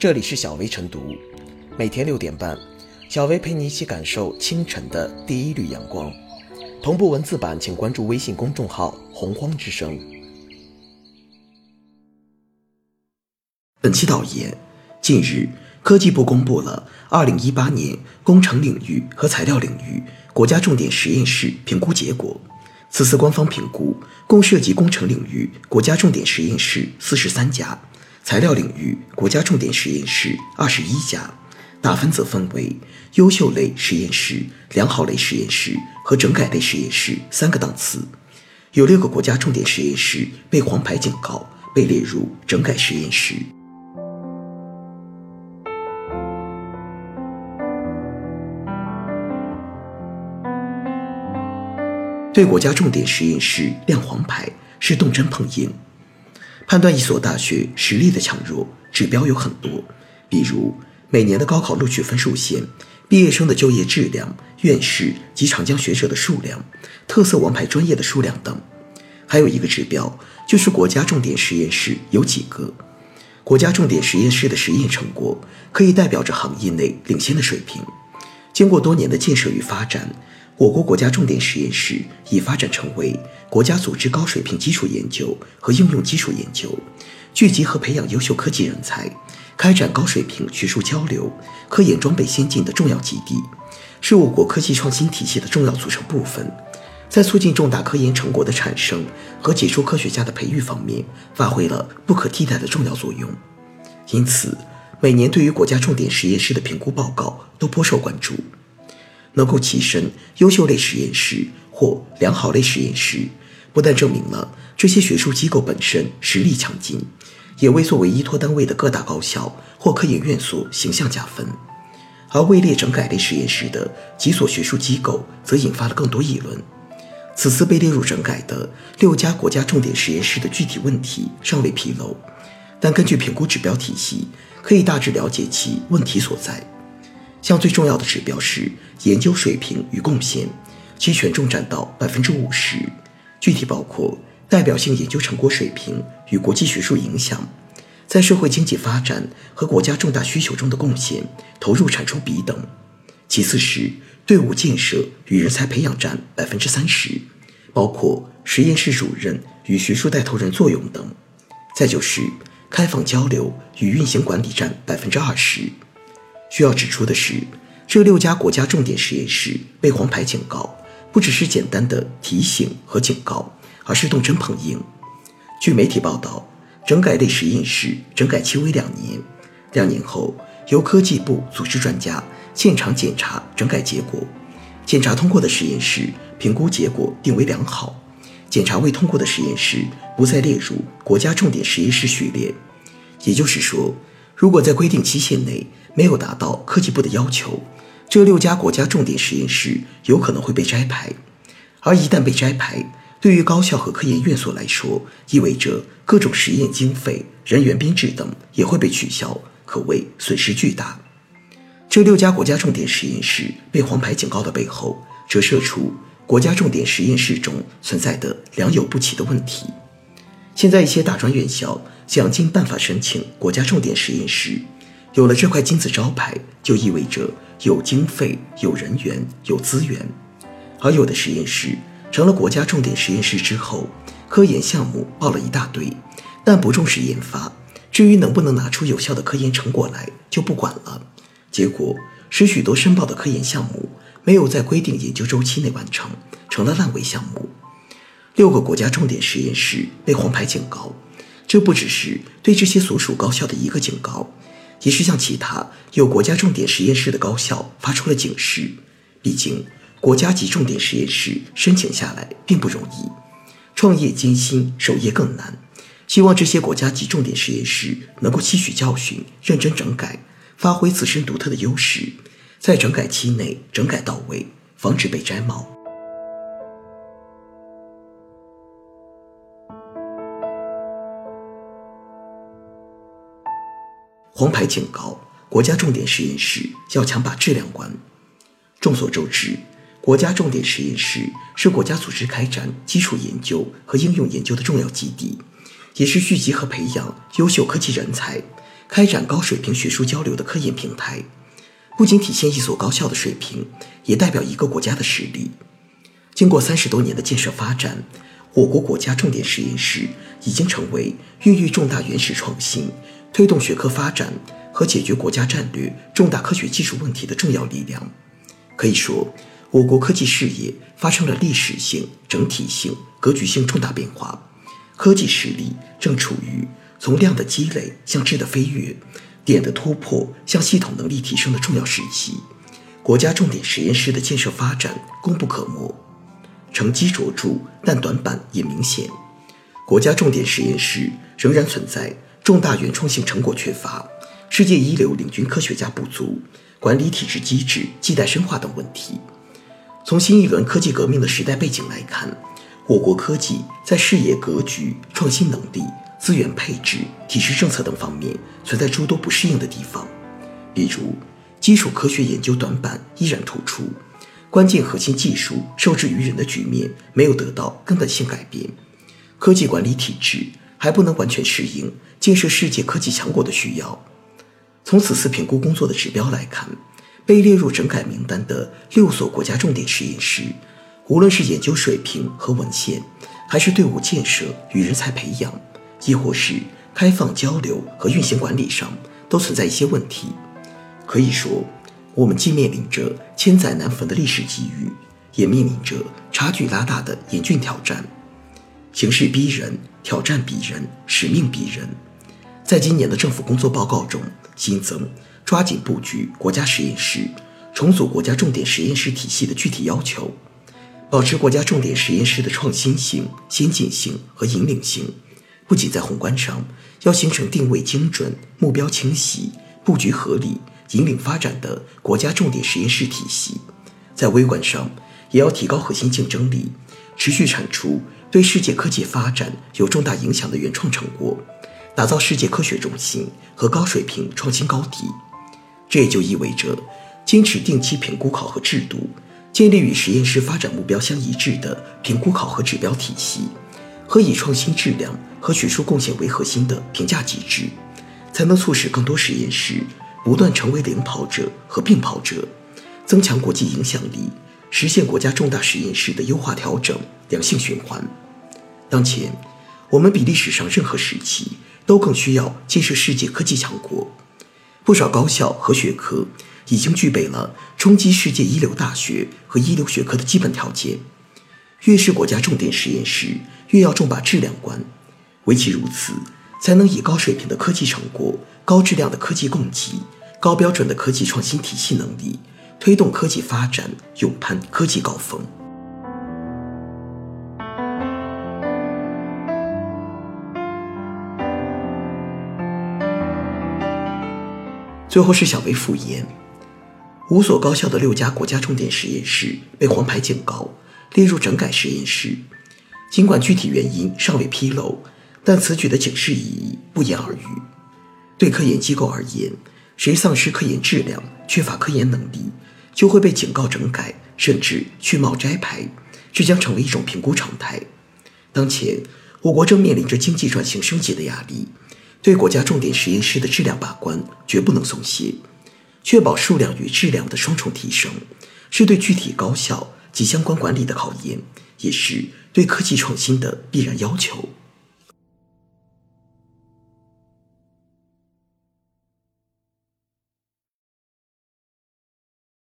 这里是小薇晨读，每天六点半，小薇陪你一起感受清晨的第一缕阳光。同步文字版，请关注微信公众号“洪荒之声”。本期导言：近日，科技部公布了二零一八年工程领域和材料领域国家重点实验室评估结果。此次官方评估共涉及工程领域国家重点实验室四十三家。材料领域国家重点实验室二十一家，打分则分为优秀类实验室、良好类实验室和整改类实验室三个档次。有六个国家重点实验室被黄牌警告，被列入整改实验室。对国家重点实验室亮黄牌是动真碰硬。判断一所大学实力的强弱，指标有很多，比如每年的高考录取分数线、毕业生的就业质量、院士及长江学者的数量、特色王牌专业的数量等。还有一个指标，就是国家重点实验室有几个。国家重点实验室的实验成果，可以代表着行业内领先的水平。经过多年的建设与发展。我国国家重点实验室已发展成为国家组织高水平基础研究和应用基础研究，聚集和培养优秀科技人才，开展高水平学术交流、科研装备先进的重要基地，是我国科技创新体系的重要组成部分，在促进重大科研成果的产生和杰出科学家的培育方面发挥了不可替代的重要作用。因此，每年对于国家重点实验室的评估报告都颇受关注。能够跻身优秀类实验室或良好类实验室，不但证明了这些学术机构本身实力强劲，也为作为依托单位的各大高校或科研院所形象加分。而位列整改类实验室的几所学术机构，则引发了更多议论。此次被列入整改的六家国家重点实验室的具体问题尚未披露，但根据评估指标体系，可以大致了解其问题所在。像最重要的指标是研究水平与贡献，其权重占到百分之五十，具体包括代表性研究成果水平与国际学术影响，在社会经济发展和国家重大需求中的贡献、投入产出比等。其次是队伍建设与人才培养占百分之三十，包括实验室主任与学术带头人作用等。再就是开放交流与运行管理占百分之二十。需要指出的是，这六家国家重点实验室被黄牌警告，不只是简单的提醒和警告，而是动真碰硬。据媒体报道，整改类实验室整改期为两年，两年后由科技部组织专家现场检查整改结果，检查通过的实验室评估结果定为良好，检查未通过的实验室不再列入国家重点实验室序列。也就是说，如果在规定期限内，没有达到科技部的要求，这六家国家重点实验室有可能会被摘牌。而一旦被摘牌，对于高校和科研院所来说，意味着各种实验经费、人员编制等也会被取消，可谓损失巨大。这六家国家重点实验室被黄牌警告的背后，折射出国家重点实验室中存在的良莠不齐的问题。现在一些大专院校想尽办法申请国家重点实验室。有了这块金字招牌，就意味着有经费、有人员、有资源。而有的实验室成了国家重点实验室之后，科研项目报了一大堆，但不重视研发。至于能不能拿出有效的科研成果来，就不管了。结果使许多申报的科研项目没有在规定研究周期内完成，成了烂尾项目。六个国家重点实验室被黄牌警告，这不只是对这些所属高校的一个警告。也是向其他有国家重点实验室的高校发出了警示。毕竟，国家级重点实验室申请下来并不容易，创业艰辛，守业更难。希望这些国家级重点实验室能够吸取教训，认真整改，发挥自身独特的优势，在整改期内整改到位，防止被摘帽。黄牌警告：国家重点实验室要强把质量关。众所周知，国家重点实验室是国家组织开展基础研究和应用研究的重要基地，也是聚集和培养优秀科技人才、开展高水平学术交流的科研平台，不仅体现一所高校的水平，也代表一个国家的实力。经过三十多年的建设发展，我国国家重点实验室已经成为孕育重大原始创新、推动学科发展和解决国家战略重大科学技术问题的重要力量。可以说，我国科技事业发生了历史性、整体性、格局性重大变化，科技实力正处于从量的积累向质的飞跃、点的突破向系统能力提升的重要时期。国家重点实验室的建设发展功不可没，成绩卓著，但短板也明显。国家重点实验室仍然存在重大原创性成果缺乏、世界一流领军科学家不足、管理体制机制亟待深化等问题。从新一轮科技革命的时代背景来看，我国科技在视野格局、创新能力。资源配置、体制政策等方面存在诸多不适应的地方，比如基础科学研究短板依然突出，关键核心技术受制于人的局面没有得到根本性改变，科技管理体制还不能完全适应建设世界科技强国的需要。从此次评估工作的指标来看，被列入整改名单的六所国家重点实验室，无论是研究水平和文献，还是队伍建设与人才培养。亦或是开放交流和运行管理上都存在一些问题，可以说，我们既面临着千载难逢的历史机遇，也面临着差距拉大的严峻挑战。形势逼人，挑战逼人，使命逼人。在今年的政府工作报告中，新增抓紧布局国家实验室、重组国家重点实验室体系的具体要求，保持国家重点实验室的创新性、先进性和引领性。不仅在宏观上要形成定位精准、目标清晰、布局合理、引领发展的国家重点实验室体系，在微观上也要提高核心竞争力，持续产出对世界科技发展有重大影响的原创成果，打造世界科学中心和高水平创新高地。这也就意味着坚持定期评估考核制度，建立与实验室发展目标相一致的评估考核指标体系。和以创新质量和学术贡献为核心的评价机制，才能促使更多实验室不断成为领跑者和并跑者，增强国际影响力，实现国家重大实验室的优化调整良性循环。当前，我们比历史上任何时期都更需要建设世界科技强国。不少高校和学科已经具备了冲击世界一流大学和一流学科的基本条件。越是国家重点实验室，越要重把质量关，唯其如此，才能以高水平的科技成果、高质量的科技供给、高标准的科技创新体系能力，推动科技发展，勇攀科技高峰。最后是小薇复言，五所高校的六家国家重点实验室被黄牌警告。列入整改实验室，尽管具体原因尚未披露，但此举的警示意义不言而喻。对科研机构而言，谁丧失科研质量、缺乏科研能力，就会被警告整改，甚至去冒摘牌，这将成为一种评估常态。当前，我国正面临着经济转型升级的压力，对国家重点实验室的质量把关绝不能松懈，确保数量与质量的双重提升，是对具体高效。及相关管理的考验，也是对科技创新的必然要求。